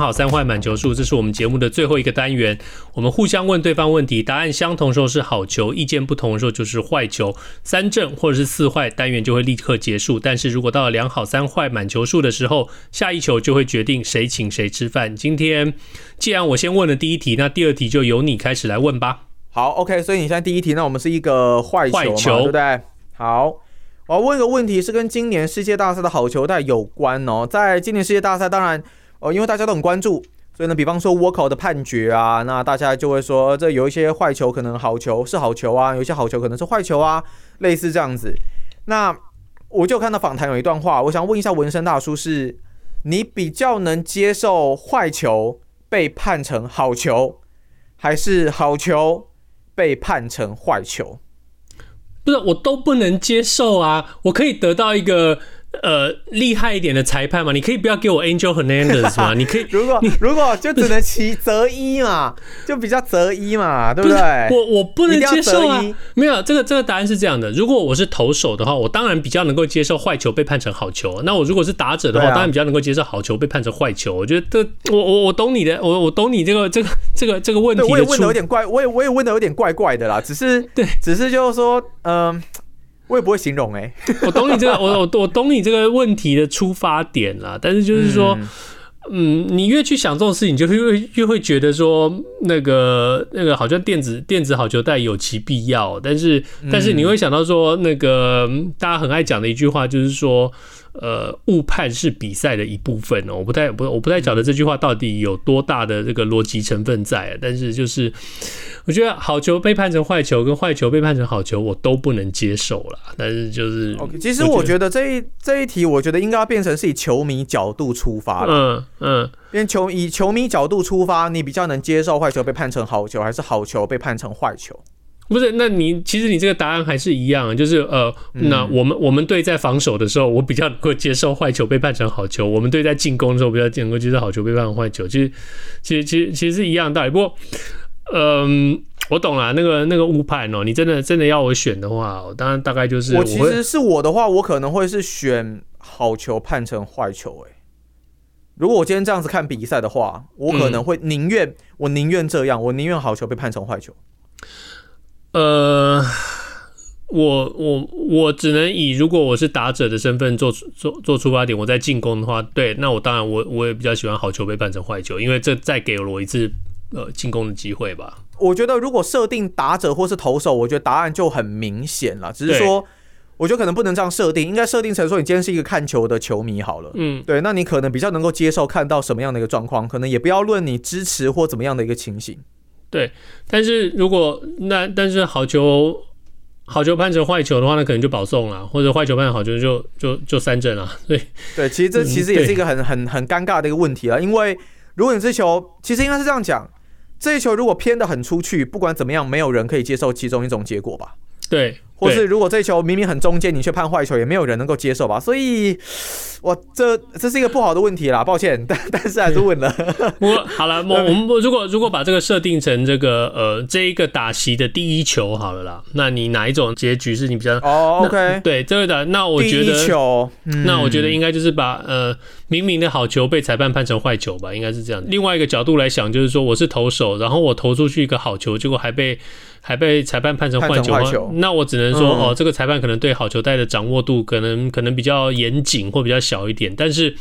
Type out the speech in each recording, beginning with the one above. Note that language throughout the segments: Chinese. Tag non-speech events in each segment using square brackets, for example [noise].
好三坏满球数，这是我们节目的最后一个单元。我们互相问对方问题，答案相同的时候是好球，意见不同的时候就是坏球。三正或者是四坏，单元就会立刻结束。但是如果到了两好三坏满球数的时候，下一球就会决定谁请谁吃饭。今天既然我先问了第一题，那第二题就由你开始来问吧。好，OK，所以你现在第一题，那我们是一个坏球嘛，坏球对不对？好，我要问一个问题，是跟今年世界大赛的好球带有关哦。在今年世界大赛，当然。哦，因为大家都很关注，所以呢，比方说倭寇的判决啊，那大家就会说，这有一些坏球可能好球是好球啊，有一些好球可能是坏球啊，类似这样子。那我就看到访谈有一段话，我想问一下纹身大叔是，是你比较能接受坏球被判成好球，还是好球被判成坏球？不是，我都不能接受啊，我可以得到一个。呃，厉害一点的裁判嘛，你可以不要给我 Angel Hernandez 吗？你可以，[laughs] 如果如果就只能其择一嘛，就比较择一嘛，对不对？我我不能接受啊，没有这个这个答案是这样的，如果我是投手的话，我当然比较能够接受坏球被判成好球。那我如果是打者的话，当然比较能够接受好球被判成坏球。我觉得我我我懂你的，我我懂你这个这个这个这个问题的。我也问的有点怪，我也我也问的有点怪怪的啦，只是 [laughs] 对，只是就是说，嗯、呃。我也不会形容哎、欸，[laughs] 我懂你这个，我我我懂你这个问题的出发点啦，但是就是说，嗯，你越去想这种事情，就越越会觉得说，那个那个好像电子电子好球带有其必要，但是但是你会想到说，那个大家很爱讲的一句话就是说。呃，误判是比赛的一部分哦，我不太不我不太晓得这句话到底有多大的这个逻辑成分在，但是就是我觉得好球被判成坏球，跟坏球被判成好球，我都不能接受了。但是就是，OK，其实我觉得这一这一题，我觉得应该要变成是以球迷角度出发了。嗯嗯，因为球以球迷角度出发，你比较能接受坏球被判成好球，还是好球被判成坏球？不是，那你其实你这个答案还是一样，就是呃，那我们我们队在防守的时候，我比较能够接受坏球被判成好球；我们队在进攻的时候，比较能够接受好球被判成坏球。其实，其实，其实，其实是一样的道理。不过，嗯、呃，我懂了，那个那个误判哦，你真的真的要我选的话，当然大概就是我，我其实是我的话，我可能会是选好球判成坏球。哎，如果我今天这样子看比赛的话，我可能会宁愿、嗯、我宁愿这样，我宁愿好球被判成坏球。呃，我我我只能以如果我是打者的身份做做做出发点，我在进攻的话，对，那我当然我我也比较喜欢好球被办成坏球，因为这再给了我一次呃进攻的机会吧。我觉得如果设定打者或是投手，我觉得答案就很明显了。只是说，我觉得可能不能这样设定，应该设定成说你今天是一个看球的球迷好了。嗯，对，那你可能比较能够接受看到什么样的一个状况，可能也不要论你支持或怎么样的一个情形。对，但是如果那但是好球好球判成坏球的话，那可能就保送了，或者坏球判成好球就就就三振了。对对，其实这其实也是一个很很很尴尬的一个问题啊，因为如果你这球其实应该是这样讲，这一球如果偏的很出去，不管怎么样，没有人可以接受其中一种结果吧？对。或是如果这球明明很中间，你却判坏球，也没有人能够接受吧？所以，我这这是一个不好的问题啦，抱歉，[laughs] 但但是还是问了。我好了，[laughs] 我我们如果如果把这个设定成这个呃这一个打席的第一球好了啦，那你哪一种结局是你比较哦、oh,？OK，对这个的，那我觉得第一球，那我觉得应该就是把呃明明的好球被裁判判成坏球吧，应该是这样。另外一个角度来想，就是说我是投手，然后我投出去一个好球，结果还被还被裁判判成坏球，球，那我只能。说哦，这个裁判可能对好球带的掌握度可能可能比较严谨或比较小一点，但是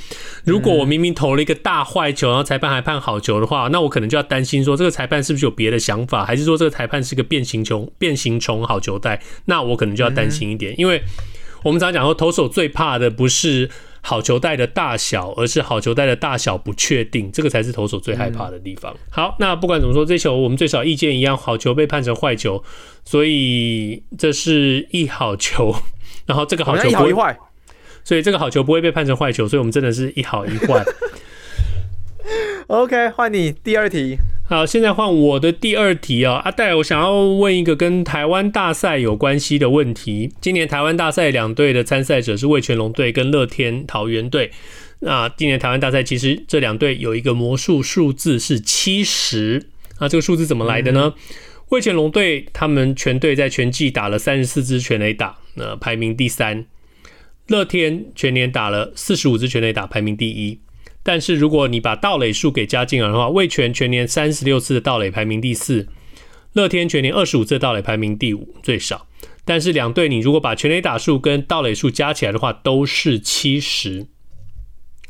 如果我明明投了一个大坏球，然后裁判还判好球的话，那我可能就要担心说，这个裁判是不是有别的想法，还是说这个裁判是个变形虫变形虫好球带？那我可能就要担心一点，因为我们常讲说，投手最怕的不是。好球带的大小，而是好球带的大小不确定，这个才是投手最害怕的地方。嗯、好，那不管怎么说，这球我们最少意见一样，好球被判成坏球，所以这是一好球，[laughs] 然后这个好球不会，一好一坏，所以这个好球不会被判成坏球，所以我们真的是一好一坏。[laughs] OK，换你第二题。好，现在换我的第二题啊，阿戴，我想要问一个跟台湾大赛有关系的问题。今年台湾大赛两队的参赛者是味全龙队跟乐天桃园队。那今年台湾大赛其实这两队有一个魔术数字是七十，那这个数字怎么来的呢？味全龙队他们全队在全季打了三十四支全垒打，那排名第三。乐天全年打了四十五支全垒打，排名第一。但是如果你把盗垒数给加进来的话，味全全年三十六次的盗垒排名第四，乐天全年二十五次的盗垒排名第五，最少。但是两队你如果把全垒打数跟盗垒数加起来的话，都是七十。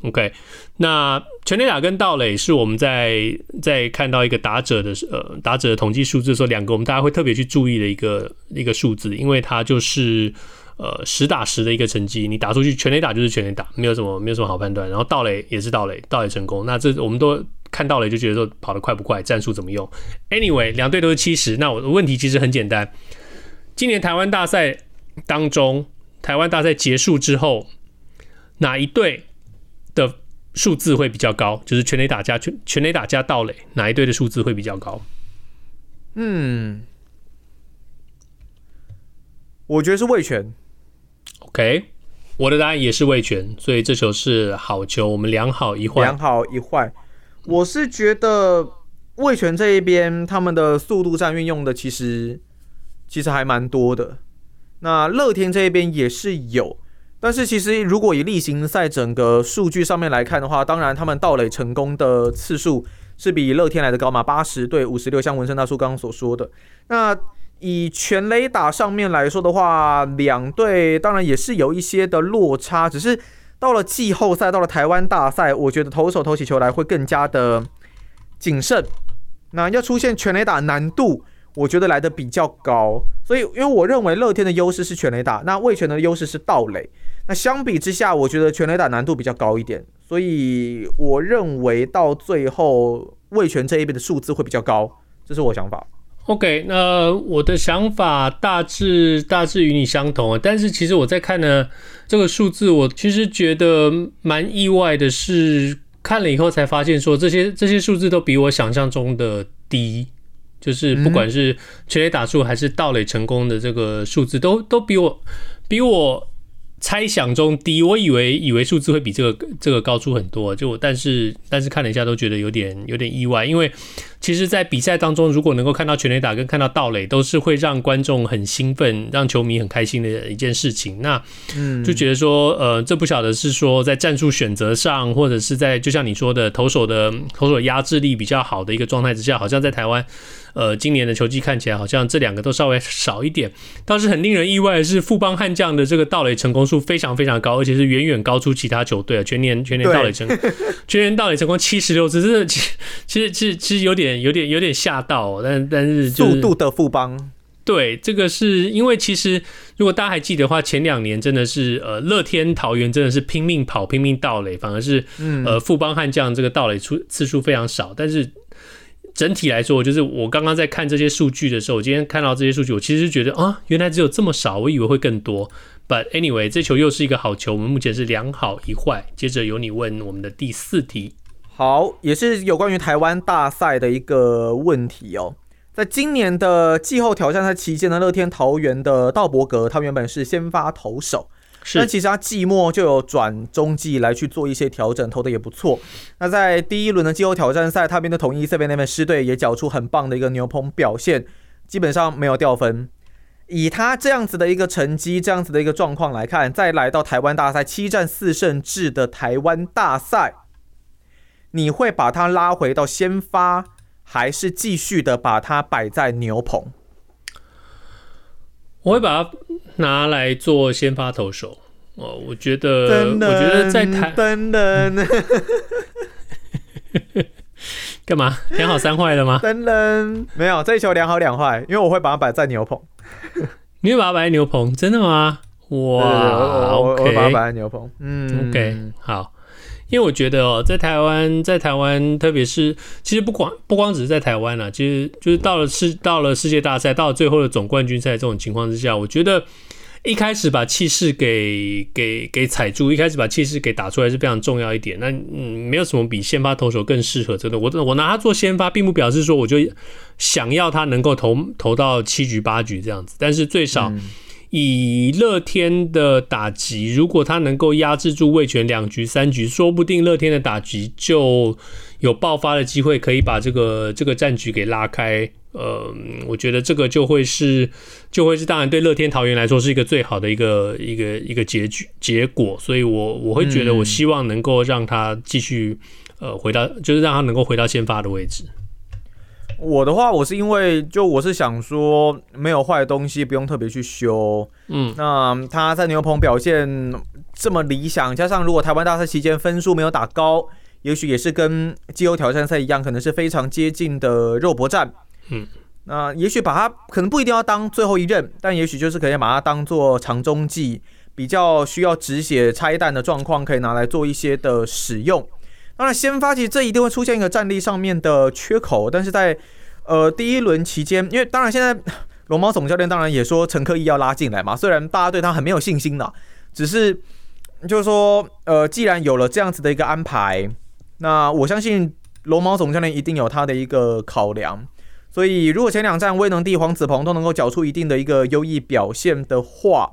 OK，那全垒打跟盗垒是我们在在看到一个打者的呃打者的统计数字的时候，两个我们大家会特别去注意的一个一个数字，因为它就是。呃，实打实的一个成绩，你打出去全垒打就是全垒打，没有什么没有什么好判断。然后盗垒也是盗垒，盗垒成功，那这我们都看盗垒就觉得说跑得快不快，战术怎么用。Anyway，两队都是七十。那我的问题其实很简单，今年台湾大赛当中，台湾大赛结束之后，哪一队的数字会比较高？就是全垒打加全全垒打加盗垒，哪一队的数字会比较高？嗯，我觉得是味全。OK，我的答案也是味全，所以这球是好球，我们两好一坏。两好一坏，我是觉得味全这一边他们的速度战运用的其实其实还蛮多的。那乐天这一边也是有，但是其实如果以例行赛整个数据上面来看的话，当然他们盗垒成功的次数是比乐天来的高嘛，八十对五十六，像文生大叔刚刚所说的那。以全垒打上面来说的话，两队当然也是有一些的落差，只是到了季后赛，到了台湾大赛，我觉得投手投起球来会更加的谨慎。那要出现全垒打难度，我觉得来的比较高。所以，因为我认为乐天的优势是全垒打，那味全的优势是盗垒。那相比之下，我觉得全垒打难度比较高一点，所以我认为到最后味全这一边的数字会比较高，这是我想法。OK，那我的想法大致大致与你相同啊，但是其实我在看呢这个数字，我其实觉得蛮意外的是，看了以后才发现说这些这些数字都比我想象中的低，就是不管是全垒打数还是盗垒成功的这个数字，都都比我比我。猜想中低，我以为以为数字会比这个这个高出很多，就但是但是看了一下都觉得有点有点意外，因为其实，在比赛当中，如果能够看到全垒打跟看到盗垒，都是会让观众很兴奋，让球迷很开心的一件事情。那嗯，就觉得说，呃，这不晓得是说在战术选择上，或者是在就像你说的投手的投手压制力比较好的一个状态之下，好像在台湾。呃，今年的球季看起来好像这两个都稍微少一点，倒是很令人意外的是，富邦悍将的这个盗垒成功数非常非常高，而且是远远高出其他球队啊！全年全年盗垒成，[laughs] 全年盗垒成功七十六次，真的其实其实其实其实有点有点有点吓到，但但是速度的富邦，对这个是因为其实如果大家还记得的话，前两年真的是呃乐天桃园真的是拼命跑拼命盗垒，反而是呃富邦悍将这个盗垒出次数非常少，但是。整体来说，就是我刚刚在看这些数据的时候，我今天看到这些数据，我其实觉得啊，原来只有这么少，我以为会更多。But anyway，这球又是一个好球，我们目前是两好一坏。接着由你问我们的第四题，好，也是有关于台湾大赛的一个问题哦。在今年的季后挑战赛期间呢，乐天桃园的道伯格，他原本是先发投手。那其实他季末就有转中继来去做一些调整，投的也不错。那在第一轮的季后挑战赛，他边的统一这边那边师队也缴出很棒的一个牛棚表现，基本上没有掉分。以他这样子的一个成绩，这样子的一个状况来看，再来到台湾大赛七战四胜制的台湾大赛，你会把他拉回到先发，还是继续的把他摆在牛棚？我会把它拿来做先发投手哦，我觉得，我觉得在台，噔噔，干嘛两好三坏了吗？噔噔，没有这一球两好两坏，因为我会把它摆在牛棚。你会把它摆在牛棚？真的吗？哇我，我会把它摆在牛棚。嗯，OK，好。因为我觉得哦，在台湾，在台湾，特别是其实不光不光只是在台湾啦，其实就是到了世到了世界大赛，到了最后的总冠军赛这种情况之下，我觉得一开始把气势给给给踩住，一开始把气势给打出来是非常重要一点。那嗯，没有什么比先发投手更适合。真的，我我拿他做先发，并不表示说我就想要他能够投投到七局八局这样子。但是最少以乐天的打击，如果他能够压制住味全两局三局，说不定乐天的打击就有爆发的机会，可以把这个这个战局给拉开。呃，我觉得这个就会是，就会是，当然对乐天桃园来说是一个最好的一个 [laughs] 一个一个结局结果，所以我我会觉得，我希望能够让他继续呃回到，就是让他能够回到先发的位置。我的话，我是因为就我是想说，没有坏的东西，不用特别去修。嗯，那他在牛棚表现这么理想，加上如果台湾大赛期间分数没有打高，也许也是跟季后挑战赛一样，可能是非常接近的肉搏战。嗯，那也许把它可能不一定要当最后一任，但也许就是可以把它当做长中继，比较需要止血拆弹的状况，可以拿来做一些的使用。当然，先发其实这一定会出现一个战力上面的缺口，但是在呃第一轮期间，因为当然现在龙猫总教练当然也说陈克义要拉进来嘛，虽然大家对他很没有信心的，只是就是说呃既然有了这样子的一个安排，那我相信龙猫总教练一定有他的一个考量。所以，如果前两站威能帝、黄子鹏都能够缴出一定的一个优异表现的话，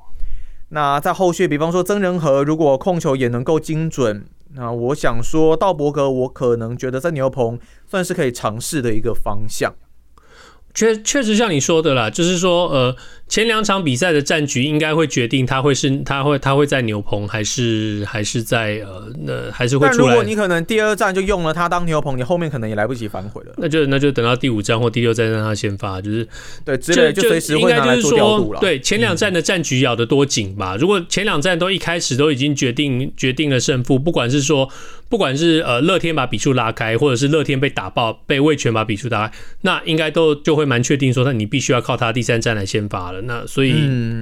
那在后续，比方说曾仁和如果控球也能够精准，那我想说道伯格，我可能觉得在牛棚算是可以尝试的一个方向。确确实像你说的啦，就是说，呃，前两场比赛的战局应该会决定他会是他会他会在牛棚还是还是在呃那还是会出来。但如果你可能第二站就用了他当牛棚，你后面可能也来不及反悔了。那就那就等到第五站或第六站让他先发，就是对，就随时会拿来做调度了。对，前两站的战局咬得多紧吧？嗯、如果前两站都一开始都已经决定决定了胜负，不管是说。不管是呃乐天把比数拉开，或者是乐天被打爆，被魏权把比数打开，那应该都就会蛮确定说，那你必须要靠他第三战来先发了。那所以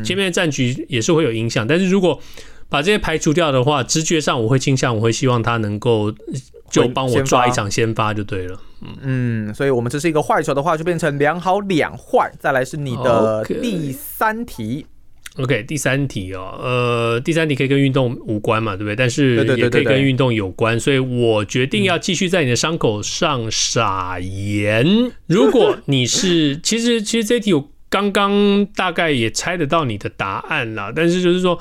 前面的战局也是会有影响。但是如果把这些排除掉的话，直觉上我会倾向，我会希望他能够就帮我抓一场先发就对了。嗯，所以我们这是一个坏球的话，就变成两好两坏。再来是你的第三题。OK，第三题哦，呃，第三题可以跟运动无关嘛，对不对？但是也可以跟运动有关，所以我决定要继续在你的伤口上撒盐。如果你是，[laughs] 其实其实这题我刚刚大概也猜得到你的答案了，但是就是说，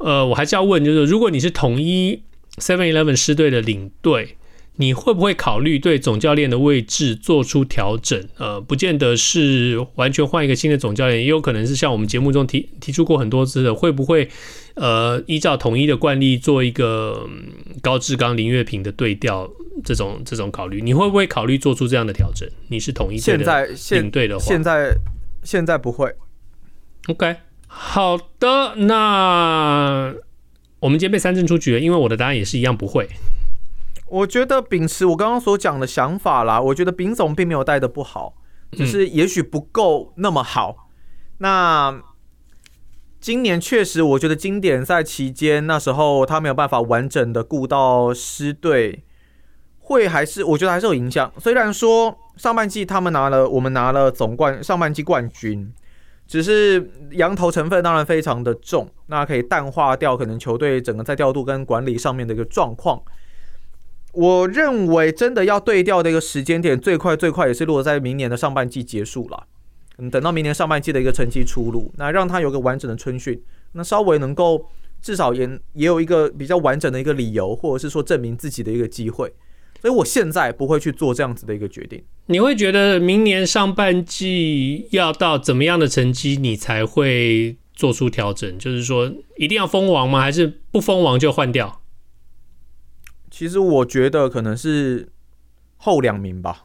呃，我还是要问，就是如果你是统一 Seven Eleven 师队的领队。你会不会考虑对总教练的位置做出调整？呃，不见得是完全换一个新的总教练，也有可能是像我们节目中提提出过很多次的，会不会呃依照统一的惯例做一个高志刚、林月平的对调这种这种考虑？你会不会考虑做出这样的调整？你是统一队的领队的话，现在现在，现在不会。OK，好的，那我们今天被三振出局了，因为我的答案也是一样不会。我觉得秉持我刚刚所讲的想法啦，我觉得丙总并没有带的不好，只是也许不够那么好。那今年确实，我觉得经典赛期间那时候他没有办法完整的顾到师队，会还是我觉得还是有影响。虽然说上半季他们拿了，我们拿了总冠上半季冠军，只是羊头成分当然非常的重，那可以淡化掉可能球队整个在调度跟管理上面的一个状况。我认为真的要对调的一个时间点，最快最快也是落在明年的上半季结束了。嗯，等到明年上半季的一个成绩出炉，那让他有个完整的春训，那稍微能够至少也也有一个比较完整的一个理由，或者是说证明自己的一个机会。所以我现在不会去做这样子的一个决定。你会觉得明年上半季要到怎么样的成绩，你才会做出调整？就是说一定要封王吗？还是不封王就换掉？其实我觉得可能是后两名吧，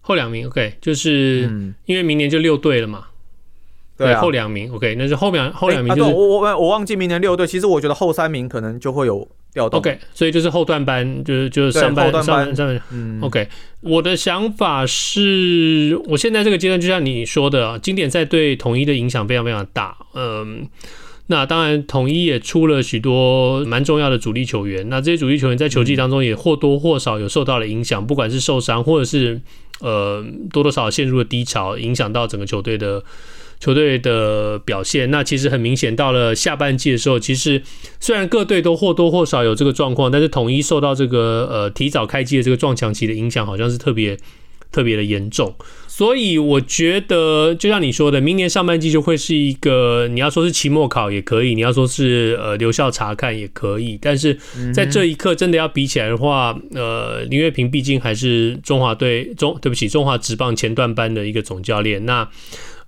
后两名 OK，就是因为明年就六队了嘛，对，后两名 OK，那是后两后两名就是我我我忘记明年六队，其实我觉得后三名可能就会有调动，OK，所以就是后段班，就是就是上半上半上半，嗯，OK，我的想法是我现在这个阶段就像你说的，经典赛对统一的影响非常非常大，嗯。那当然，统一也出了许多蛮重要的主力球员。那这些主力球员在球季当中也或多或少有受到了影响，不管是受伤，或者是呃多多少少陷入了低潮，影响到整个球队的球队的表现。那其实很明显，到了下半季的时候，其实虽然各队都或多或少有这个状况，但是统一受到这个呃提早开季的这个撞墙期的影响，好像是特别特别的严重。所以我觉得，就像你说的，明年上半季就会是一个，你要说是期末考也可以，你要说是呃留校查看也可以。但是在这一刻真的要比起来的话，呃，林月平毕竟还是中华队中，对不起，中华职棒前段班的一个总教练。那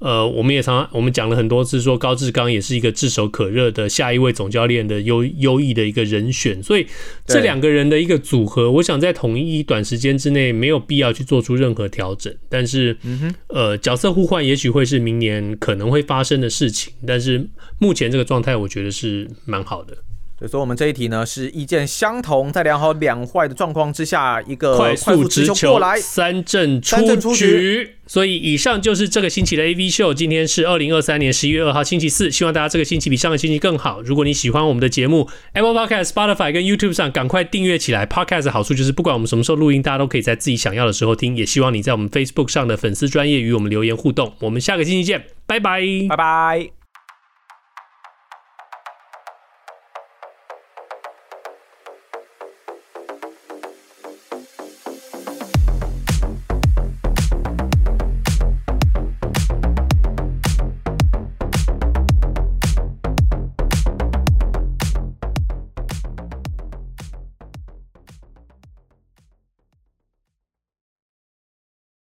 呃，我们也常常我们讲了很多次，说高志刚也是一个炙手可热的下一位总教练的优优异的一个人选，所以这两个人的一个组合，我想在统一短时间之内没有必要去做出任何调整，但是呃，角色互换也许会是明年可能会发生的事情，但是目前这个状态，我觉得是蛮好的。所以说，我们这一题呢是意见相同，在良好两坏的状况之下，一个快速直球过来，三振出局。所以以上就是这个星期的 AV 秀。今天是二零二三年十一月二号星期四，希望大家这个星期比上个星期更好。如果你喜欢我们的节目，Apple Podcast、Spotify 跟 YouTube 上赶快订阅起来。Podcast 的好处就是不管我们什么时候录音，大家都可以在自己想要的时候听。也希望你在我们 Facebook 上的粉丝专业与我们留言互动。我们下个星期见，拜拜，拜拜。